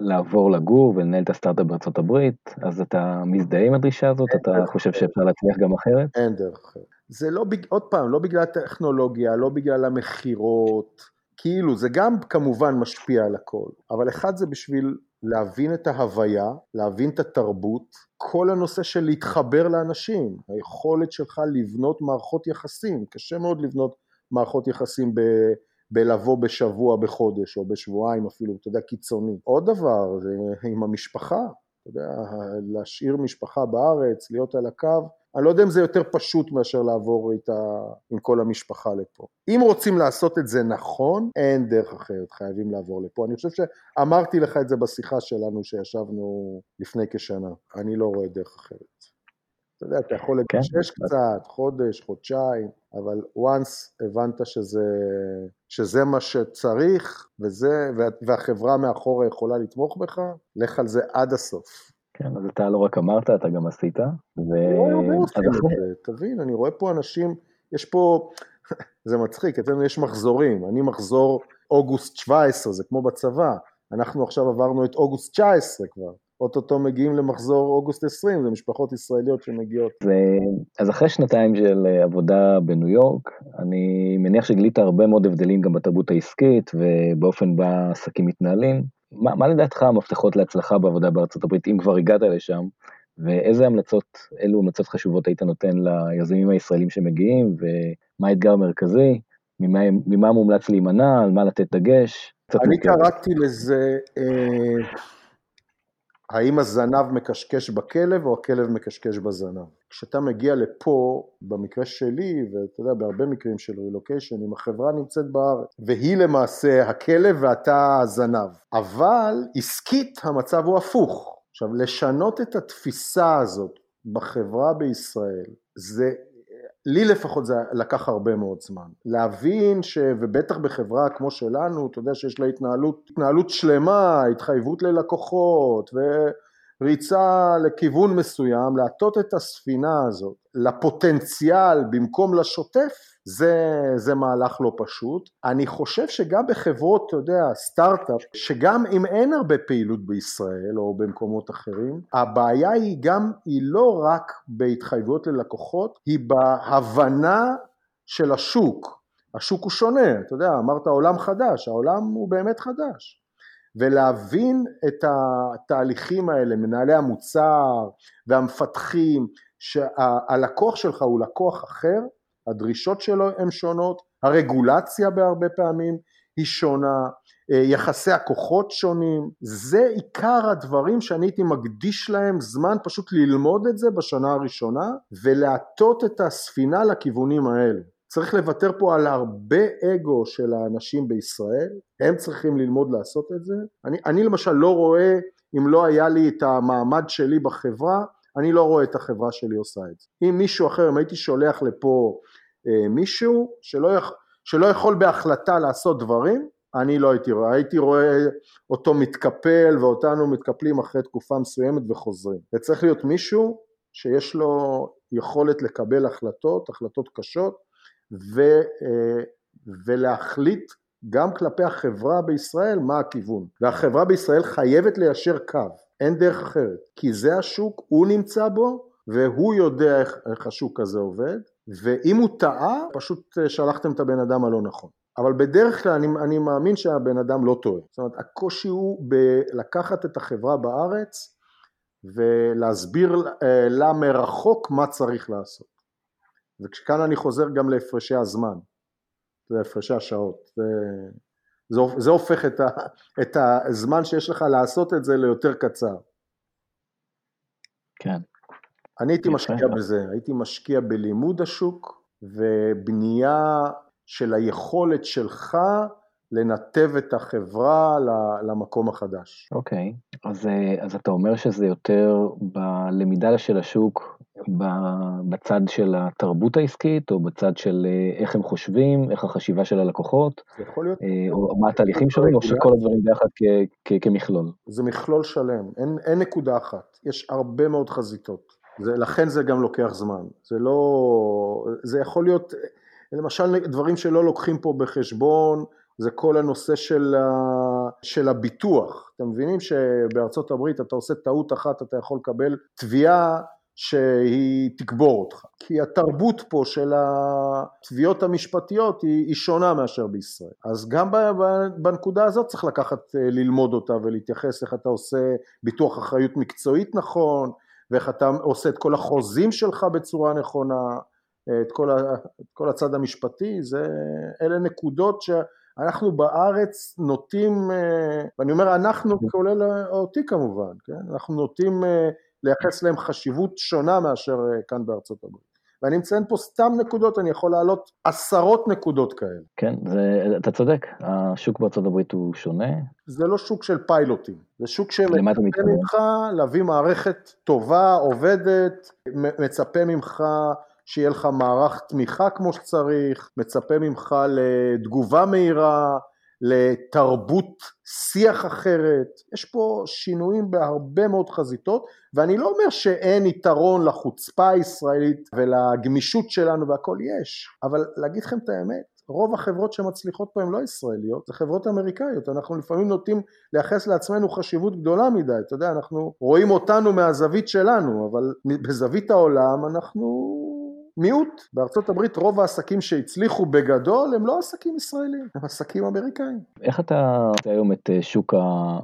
B: לעבור לגור ולנהל את הסטארט-אפ בארצות הברית, אז אתה מזדהה עם הדרישה הזאת? אתה חושב שאפשר להצליח גם אחרת?
C: אין דרך אחרת. זה לא, עוד פעם, לא בגלל הטכנולוגיה, לא בגלל המכירות, כאילו, זה גם כמובן משפיע על הכל, אבל אחד זה בשביל להבין את ההוויה, להבין את התרבות, כל הנושא של להתחבר לאנשים, היכולת שלך לבנות מערכות יחסים, קשה מאוד לבנות מערכות יחסים ב... בלבוא בשבוע, בחודש, או בשבועיים אפילו, אתה יודע, קיצוני. עוד דבר, עם המשפחה, אתה יודע, להשאיר משפחה בארץ, להיות על הקו, אני לא יודע אם זה יותר פשוט מאשר לעבור איתה, עם כל המשפחה לפה. אם רוצים לעשות את זה נכון, אין דרך אחרת, חייבים לעבור לפה. אני חושב שאמרתי לך את זה בשיחה שלנו שישבנו לפני כשנה, אני לא רואה דרך אחרת. אתה יודע, אתה יכול. לגשש כן. קצת, חודש, חודשיים, אבל once הבנת שזה, שזה מה שצריך, וזה, והחברה מאחורה יכולה לתמוך בך, לך על זה עד הסוף.
B: כן, אז אתה לא רק אמרת, אתה גם עשית. ו...
C: לא, לא, לא תבין, אני רואה פה אנשים, יש פה, זה מצחיק, אצלנו יש מחזורים, אני מחזור אוגוסט 17, זה כמו בצבא, אנחנו עכשיו עברנו את אוגוסט 19 כבר. אוטוטו מגיעים למחזור אוגוסט 20, זה משפחות ישראליות שמגיעות.
B: אז אחרי שנתיים של אה, עבודה בניו יורק, אני מניח שגילית הרבה מאוד הבדלים גם בתרבות העסקית ובאופן בה עסקים מתנהלים. מה, מה לדעתך המפתחות להצלחה בעבודה בארצות הברית, אם כבר הגעת לשם, ואיזה המלצות, אילו המלצות חשובות היית נותן ליזמים הישראלים שמגיעים, ומה האתגר המרכזי, ממה, ממה מומלץ להימנע, על מה לתת דגש?
C: אני קראתי לזה... אה... האם הזנב מקשקש בכלב או הכלב מקשקש בזנב. כשאתה מגיע לפה, במקרה שלי, ואתה יודע, בהרבה מקרים של רילוקיישן, אם החברה נמצאת בארץ, והיא למעשה הכלב ואתה הזנב. אבל עסקית המצב הוא הפוך. עכשיו, לשנות את התפיסה הזאת בחברה בישראל, זה לי לפחות זה לקח הרבה מאוד זמן. להבין ש... ובטח בחברה כמו שלנו, אתה יודע שיש לה התנהלות, התנהלות שלמה, התחייבות ללקוחות, ו... ריצה לכיוון מסוים, להטות את הספינה הזאת לפוטנציאל במקום לשוטף, זה, זה מהלך לא פשוט. אני חושב שגם בחברות, אתה יודע, סטארט-אפ, שגם אם אין הרבה פעילות בישראל או במקומות אחרים, הבעיה היא גם, היא לא רק בהתחייבויות ללקוחות, היא בהבנה של השוק. השוק הוא שונה, אתה יודע, אמרת עולם חדש, העולם הוא באמת חדש. ולהבין את התהליכים האלה, מנהלי המוצר והמפתחים, שהלקוח שלך הוא לקוח אחר, הדרישות שלו הן שונות, הרגולציה בהרבה פעמים היא שונה, אה, יחסי הכוחות שונים, זה עיקר הדברים שאני הייתי מקדיש להם זמן פשוט ללמוד את זה בשנה הראשונה ולהטות את הספינה לכיוונים האלה. צריך לוותר פה על הרבה אגו של האנשים בישראל, הם צריכים ללמוד לעשות את זה. אני, אני למשל לא רואה, אם לא היה לי את המעמד שלי בחברה, אני לא רואה את החברה שלי עושה את זה. אם מישהו אחר, אם הייתי שולח לפה אה, מישהו שלא, יכ, שלא יכול בהחלטה לעשות דברים, אני לא הייתי רואה, הייתי רואה אותו מתקפל ואותנו מתקפלים אחרי תקופה מסוימת וחוזרים. זה צריך להיות מישהו שיש לו יכולת לקבל החלטות, החלטות קשות, ו, אה, ולהחליט גם כלפי החברה בישראל מה הכיוון. והחברה בישראל חייבת ליישר קו, אין דרך אחרת, כי זה השוק, הוא נמצא בו והוא יודע איך, איך השוק הזה עובד, ואם הוא טעה, פשוט אה, שלחתם את הבן אדם הלא נכון. אבל בדרך כלל אני, אני מאמין שהבן אדם לא טועה. זאת אומרת, הקושי הוא בלקחת את החברה בארץ ולהסביר לה מרחוק מה צריך לעשות. וכאן אני חוזר גם להפרשי הזמן, להפרשי השעות. זה, זה, זה הופך את, ה, את הזמן שיש לך לעשות את זה ליותר קצר.
B: כן.
C: אני הייתי משקיע בזה, הייתי משקיע בלימוד השוק ובנייה של היכולת שלך לנתב את החברה למקום החדש.
B: אוקיי, okay. אז, אז אתה אומר שזה יותר בלמידה של השוק בצד של התרבות העסקית, או בצד של אה, איך הם חושבים, איך החשיבה של הלקוחות,
C: זה יכול להיות,
B: אה, או מה התהליכים שלהם, או שכל הדברים ביחד כמכלול.
C: זה מכלול שלם, אין, אין נקודה אחת, יש הרבה מאוד חזיתות, זה, לכן זה גם לוקח זמן, זה לא, זה יכול להיות, למשל דברים שלא לוקחים פה בחשבון, זה כל הנושא של, ה, של הביטוח, אתם מבינים שבארצות הברית אתה עושה טעות אחת, אתה יכול לקבל תביעה שהיא תקבור אותך. כי התרבות פה של התביעות המשפטיות היא, היא שונה מאשר בישראל. אז גם בנקודה הזאת צריך לקחת, אה, ללמוד אותה ולהתייחס איך אתה עושה ביטוח אחריות מקצועית נכון, ואיך אתה עושה את כל החוזים שלך בצורה נכונה, את כל, ה, את כל הצד המשפטי, זה, אלה נקודות שאנחנו בארץ נוטים, אה, ואני אומר אנחנו כולל אותי כמובן, כן? אנחנו נוטים אה, לייחס להם חשיבות שונה מאשר אה, כאן בארצות הברית. ואני מציין פה סתם נקודות, אני יכול להעלות עשרות נקודות כאלה.
B: כן, זה, אתה צודק, השוק בארצות הברית הוא שונה.
C: זה לא שוק של פיילוטים, זה שוק שמצפה ממך להביא מערכת טובה, עובדת, מצפה ממך שיהיה לך מערך תמיכה כמו שצריך, מצפה ממך לתגובה מהירה, לתרבות שיח אחרת, יש פה שינויים בהרבה מאוד חזיתות ואני לא אומר שאין יתרון לחוצפה הישראלית ולגמישות שלנו והכל יש, אבל להגיד לכם את האמת, רוב החברות שמצליחות פה הן לא ישראליות, זה חברות אמריקאיות, אנחנו לפעמים נוטים לייחס לעצמנו חשיבות גדולה מדי, אתה יודע, אנחנו רואים אותנו מהזווית שלנו, אבל בזווית העולם אנחנו מיעוט. בארצות הברית רוב העסקים שהצליחו בגדול הם לא עסקים ישראלים, הם עסקים אמריקאים.
B: איך אתה רואה היום את אה, שוק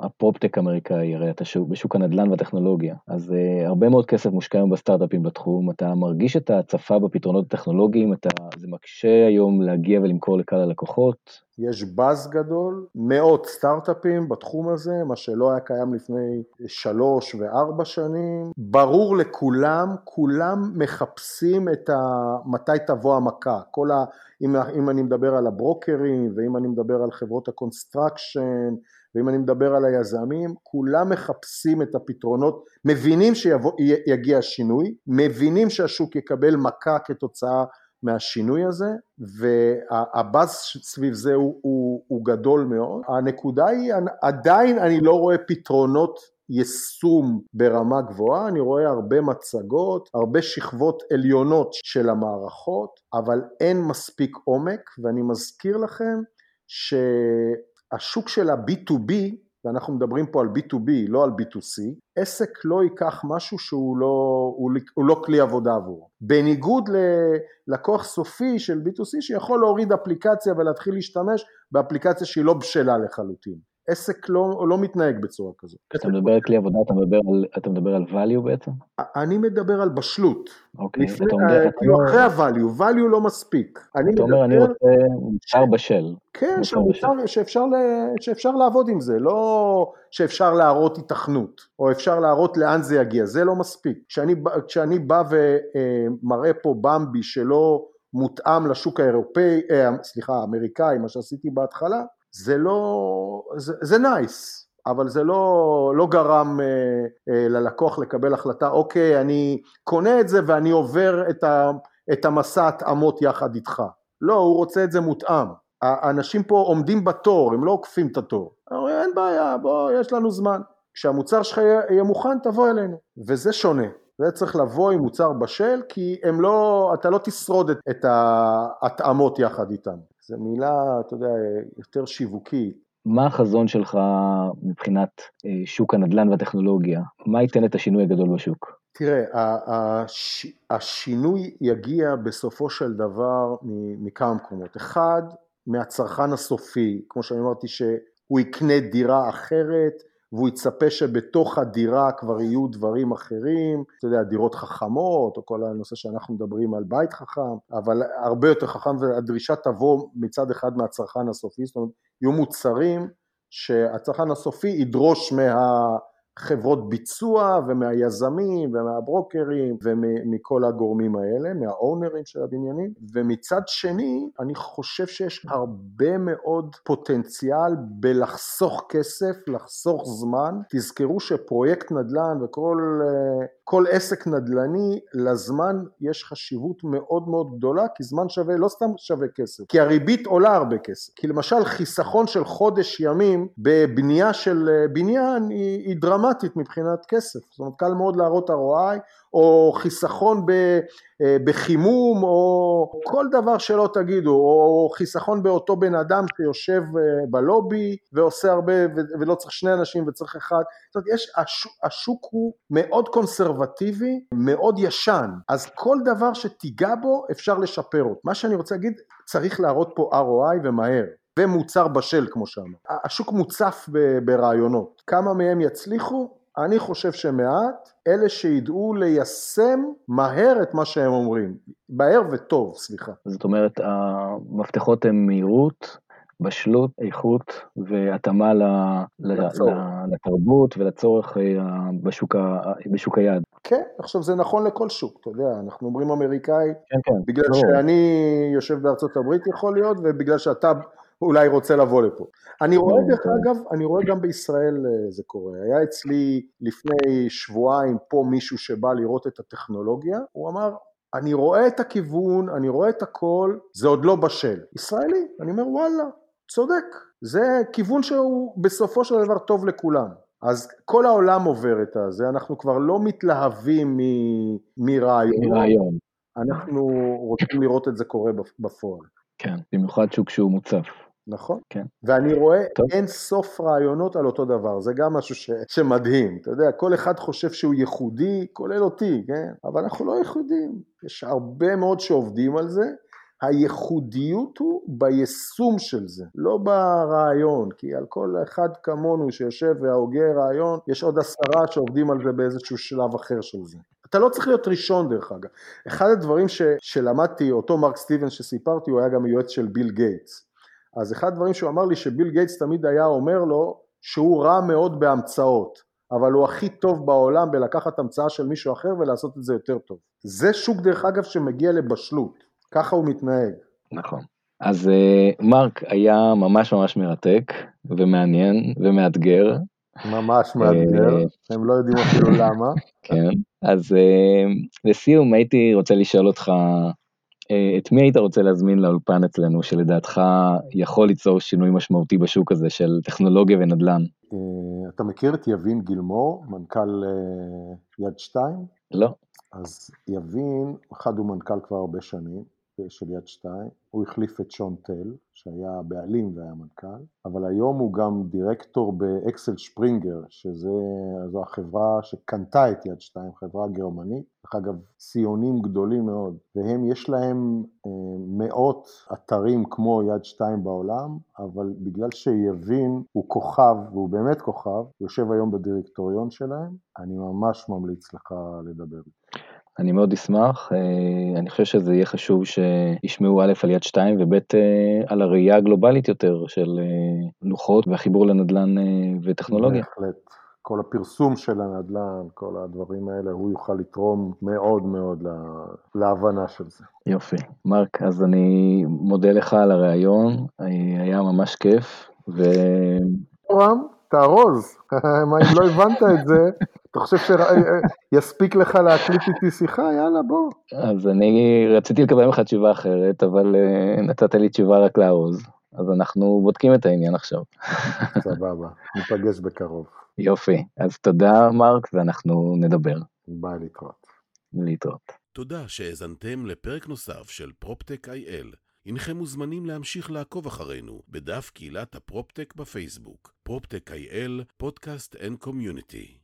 B: הפרופטק האמריקאי, הרי אתה שוק, בשוק הנדל"ן והטכנולוגיה, אז uh, הרבה מאוד כסף מושקע היום בסטארט-אפים בתחום, אתה מרגיש את ההצפה בפתרונות הטכנולוגיים, אתה, זה מקשה היום להגיע ולמכור לקהל הלקוחות,
C: יש באז גדול, מאות סטארט-אפים בתחום הזה, מה שלא היה קיים לפני שלוש וארבע שנים. ברור לכולם, כולם מחפשים את ה... מתי תבוא המכה. כל ה... אם, אם אני מדבר על הברוקרים, ואם אני מדבר על חברות ה construction, ואם אני מדבר על היזמים, כולם מחפשים את הפתרונות, מבינים שיגיע השינוי, מבינים שהשוק יקבל מכה כתוצאה מהשינוי הזה, והבאז סביב זה הוא, הוא, הוא גדול מאוד. הנקודה היא, עדיין אני לא רואה פתרונות יישום ברמה גבוהה, אני רואה הרבה מצגות, הרבה שכבות עליונות של המערכות, אבל אין מספיק עומק, ואני מזכיר לכם שהשוק של ה-B2B, ואנחנו מדברים פה על B2B, לא על B2C, עסק לא ייקח משהו שהוא לא, הוא, הוא לא כלי עבודה עבורו. בניגוד ללקוח סופי של B2C שיכול להוריד אפליקציה ולהתחיל להשתמש באפליקציה שהיא לא בשלה לחלוטין. עסק לא, לא מתנהג בצורה כזאת.
B: כשאתה מדבר על כלי עבודה, אתה מדבר על, אתה מדבר על value בעצם?
C: אני מדבר על בשלות.
B: אוקיי,
C: לפני,
B: אתה אומר...
C: כאילו אחרי ה-value, value לא מספיק. אני
B: אתה אומר, אני רוצה מוצר בשל.
C: כן, שמוצר, שאפשר, שאפשר לעבוד עם זה, לא שאפשר להראות התכנות, או אפשר להראות לאן זה יגיע, זה לא מספיק. כשאני, כשאני בא ומראה פה במבי שלא מותאם לשוק האירופאי, סליחה, האמריקאי, מה שעשיתי בהתחלה, זה לא, זה, זה נייס, אבל זה לא, לא גרם אה, אה, ללקוח לקבל החלטה, אוקיי, אני קונה את זה ואני עובר את, ה, את המסע התאמות יחד איתך. לא, הוא רוצה את זה מותאם. האנשים פה עומדים בתור, הם לא עוקפים את התור. אומרים, אין בעיה, בוא, יש לנו זמן. כשהמוצר שלך יהיה מוכן, תבוא אלינו. וזה שונה. זה צריך לבוא עם מוצר בשל, כי הם לא, אתה לא תשרוד את, את ההתאמות יחד איתם. זו מילה, אתה יודע, יותר שיווקית.
B: מה החזון שלך מבחינת אה, שוק הנדל"ן והטכנולוגיה? מה ייתן את השינוי הגדול בשוק?
C: תראה, הש, השינוי יגיע בסופו של דבר מכמה מקומות. אחד, מהצרכן הסופי, כמו שאני אמרתי, שהוא יקנה דירה אחרת, והוא יצפה שבתוך הדירה כבר יהיו דברים אחרים, אתה יודע, דירות חכמות, או כל הנושא שאנחנו מדברים על בית חכם, אבל הרבה יותר חכם, והדרישה תבוא מצד אחד מהצרכן הסופי, זאת אומרת, יהיו מוצרים שהצרכן הסופי ידרוש מה... חברות ביצוע ומהיזמים ומהברוקרים ומכל הגורמים האלה, מהאונרים של הבניינים, ומצד שני אני חושב שיש הרבה מאוד פוטנציאל בלחסוך כסף, לחסוך זמן, תזכרו שפרויקט נדל"ן וכל כל עסק נדל"ני, לזמן יש חשיבות מאוד מאוד גדולה, כי זמן שווה, לא סתם שווה כסף, כי הריבית עולה הרבה כסף. כי למשל חיסכון של חודש ימים בבנייה של בניין היא, היא דרמטית מבחינת כסף. זאת אומרת, קל מאוד להראות ROI, או חיסכון אה, בחימום, או כל דבר שלא תגידו, או חיסכון באותו בן אדם שיושב אה, בלובי ועושה הרבה, ולא צריך שני אנשים וצריך אחד. זאת אומרת, יש, השוק, השוק הוא מאוד קונסרבטיבי, מאוד ישן, אז כל דבר שתיגע בו אפשר לשפר אותו. מה שאני רוצה להגיד, צריך להראות פה ROI ומהר. ומוצר בשל כמו שאמרת. השוק מוצף ברעיונות. כמה מהם יצליחו? אני חושב שמעט, אלה שידעו ליישם מהר את מה שהם אומרים, מהר וטוב, סליחה.
B: זאת אומרת, המפתחות הן מהירות, בשלות, איכות והתאמה לתרבות ולצורך אה, בשוק, בשוק היעד.
C: כן, עכשיו זה נכון לכל שוק, אתה יודע, אנחנו אומרים אמריקאי, כן, כן, בגלל לא. שאני יושב בארצות הברית יכול להיות, ובגלל שאתה אולי רוצה לבוא לפה. אני רואה לא, דרך אגב, אני רואה גם בישראל אה, זה קורה. היה אצלי לפני שבועיים פה מישהו שבא לראות את הטכנולוגיה, הוא אמר, אני רואה את הכיוון, אני רואה את הכל, זה עוד לא בשל. ישראלי, אני אומר וואלה, צודק, זה כיוון שהוא בסופו של דבר טוב לכולם. אז כל העולם עובר את הזה, אנחנו כבר לא מתלהבים מרעיון, מרעיון. אנחנו רוצים לראות את זה קורה בפועל.
B: כן, במיוחד שהוא מוצף.
C: נכון. כן. ואני רואה טוב. אין סוף רעיונות על אותו דבר, זה גם משהו ש... שמדהים. אתה יודע, כל אחד חושב שהוא ייחודי, כולל אותי, כן? אבל אנחנו לא ייחודים. יש הרבה מאוד שעובדים על זה. הייחודיות הוא ביישום של זה, לא ברעיון, כי על כל אחד כמונו שיושב והוגה רעיון, יש עוד עשרה שעובדים על זה באיזשהו שלב אחר של זה. אתה לא צריך להיות ראשון דרך אגב. אחד הדברים ש, שלמדתי, אותו מרק סטיבנס שסיפרתי, הוא היה גם יועץ של ביל גייטס. אז אחד הדברים שהוא אמר לי שביל גייטס תמיד היה אומר לו שהוא רע מאוד בהמצאות, אבל הוא הכי טוב בעולם בלקחת המצאה של מישהו אחר ולעשות את זה יותר טוב. זה שוק דרך אגב שמגיע לבשלות, ככה הוא מתנהג.
B: נכון. אז uh, מרק היה ממש ממש מרתק ומעניין ומאתגר.
C: ממש מאתגר, uh, הם לא יודעים אפילו למה.
B: כן, אז uh, לסיום הייתי רוצה לשאול אותך אה, את מי היית רוצה להזמין לאולפן אצלנו, שלדעתך יכול ליצור שינוי משמעותי בשוק הזה של טכנולוגיה ונדל"ן?
C: אה, אתה מכיר את יבין גילמור, מנכ"ל אה, יד 2?
B: לא.
C: אז יבין, אחד הוא מנכ"ל כבר הרבה שנים, של יד שתיים, הוא החליף את שון טל, שהיה בעלים והיה מנכ"ל, אבל היום הוא גם דירקטור באקסל שפרינגר, שזו החברה שקנתה את יד שתיים, חברה גרמנית, דרך אגב, ציונים גדולים מאוד, והם, יש להם אה, מאות אתרים כמו יד שתיים בעולם, אבל בגלל שיבין הוא כוכב, והוא באמת כוכב, יושב היום בדירקטוריון שלהם, אני ממש ממליץ לך לדבר.
B: אני מאוד אשמח, אה, אני חושב שזה יהיה חשוב שישמעו א' על יד שתיים וב' אה, על הראייה הגלובלית יותר של אה, לוחות והחיבור לנדל"ן וטכנולוגיה.
C: בהחלט. כל הפרסום של הנדל"ן, כל הדברים האלה, הוא יוכל לתרום מאוד מאוד להבנה של זה.
B: יופי. מרק, אז אני מודה לך על הריאיון, היה ממש כיף. ו...
C: רם, תארוז, מה אם לא הבנת את זה, אתה חושב שיספיק לך להקליט איתי שיחה? יאללה, בוא.
B: אז אני רציתי לקבל ממך תשובה אחרת, אבל אה, נתת לי תשובה רק לארוז, אז אנחנו בודקים את העניין עכשיו.
C: סבבה, ניפגש בקרוב.
B: יופי, אז תודה מרק, ואנחנו נדבר.
C: ביי להתראות.
B: להתראות.
A: תודה שהאזנתם לפרק נוסף של פרופטק איי-אל. הנכם מוזמנים להמשיך לעקוב אחרינו בדף קהילת הפרופטק בפייסבוק, פרופטק איי-אל, podcast and community.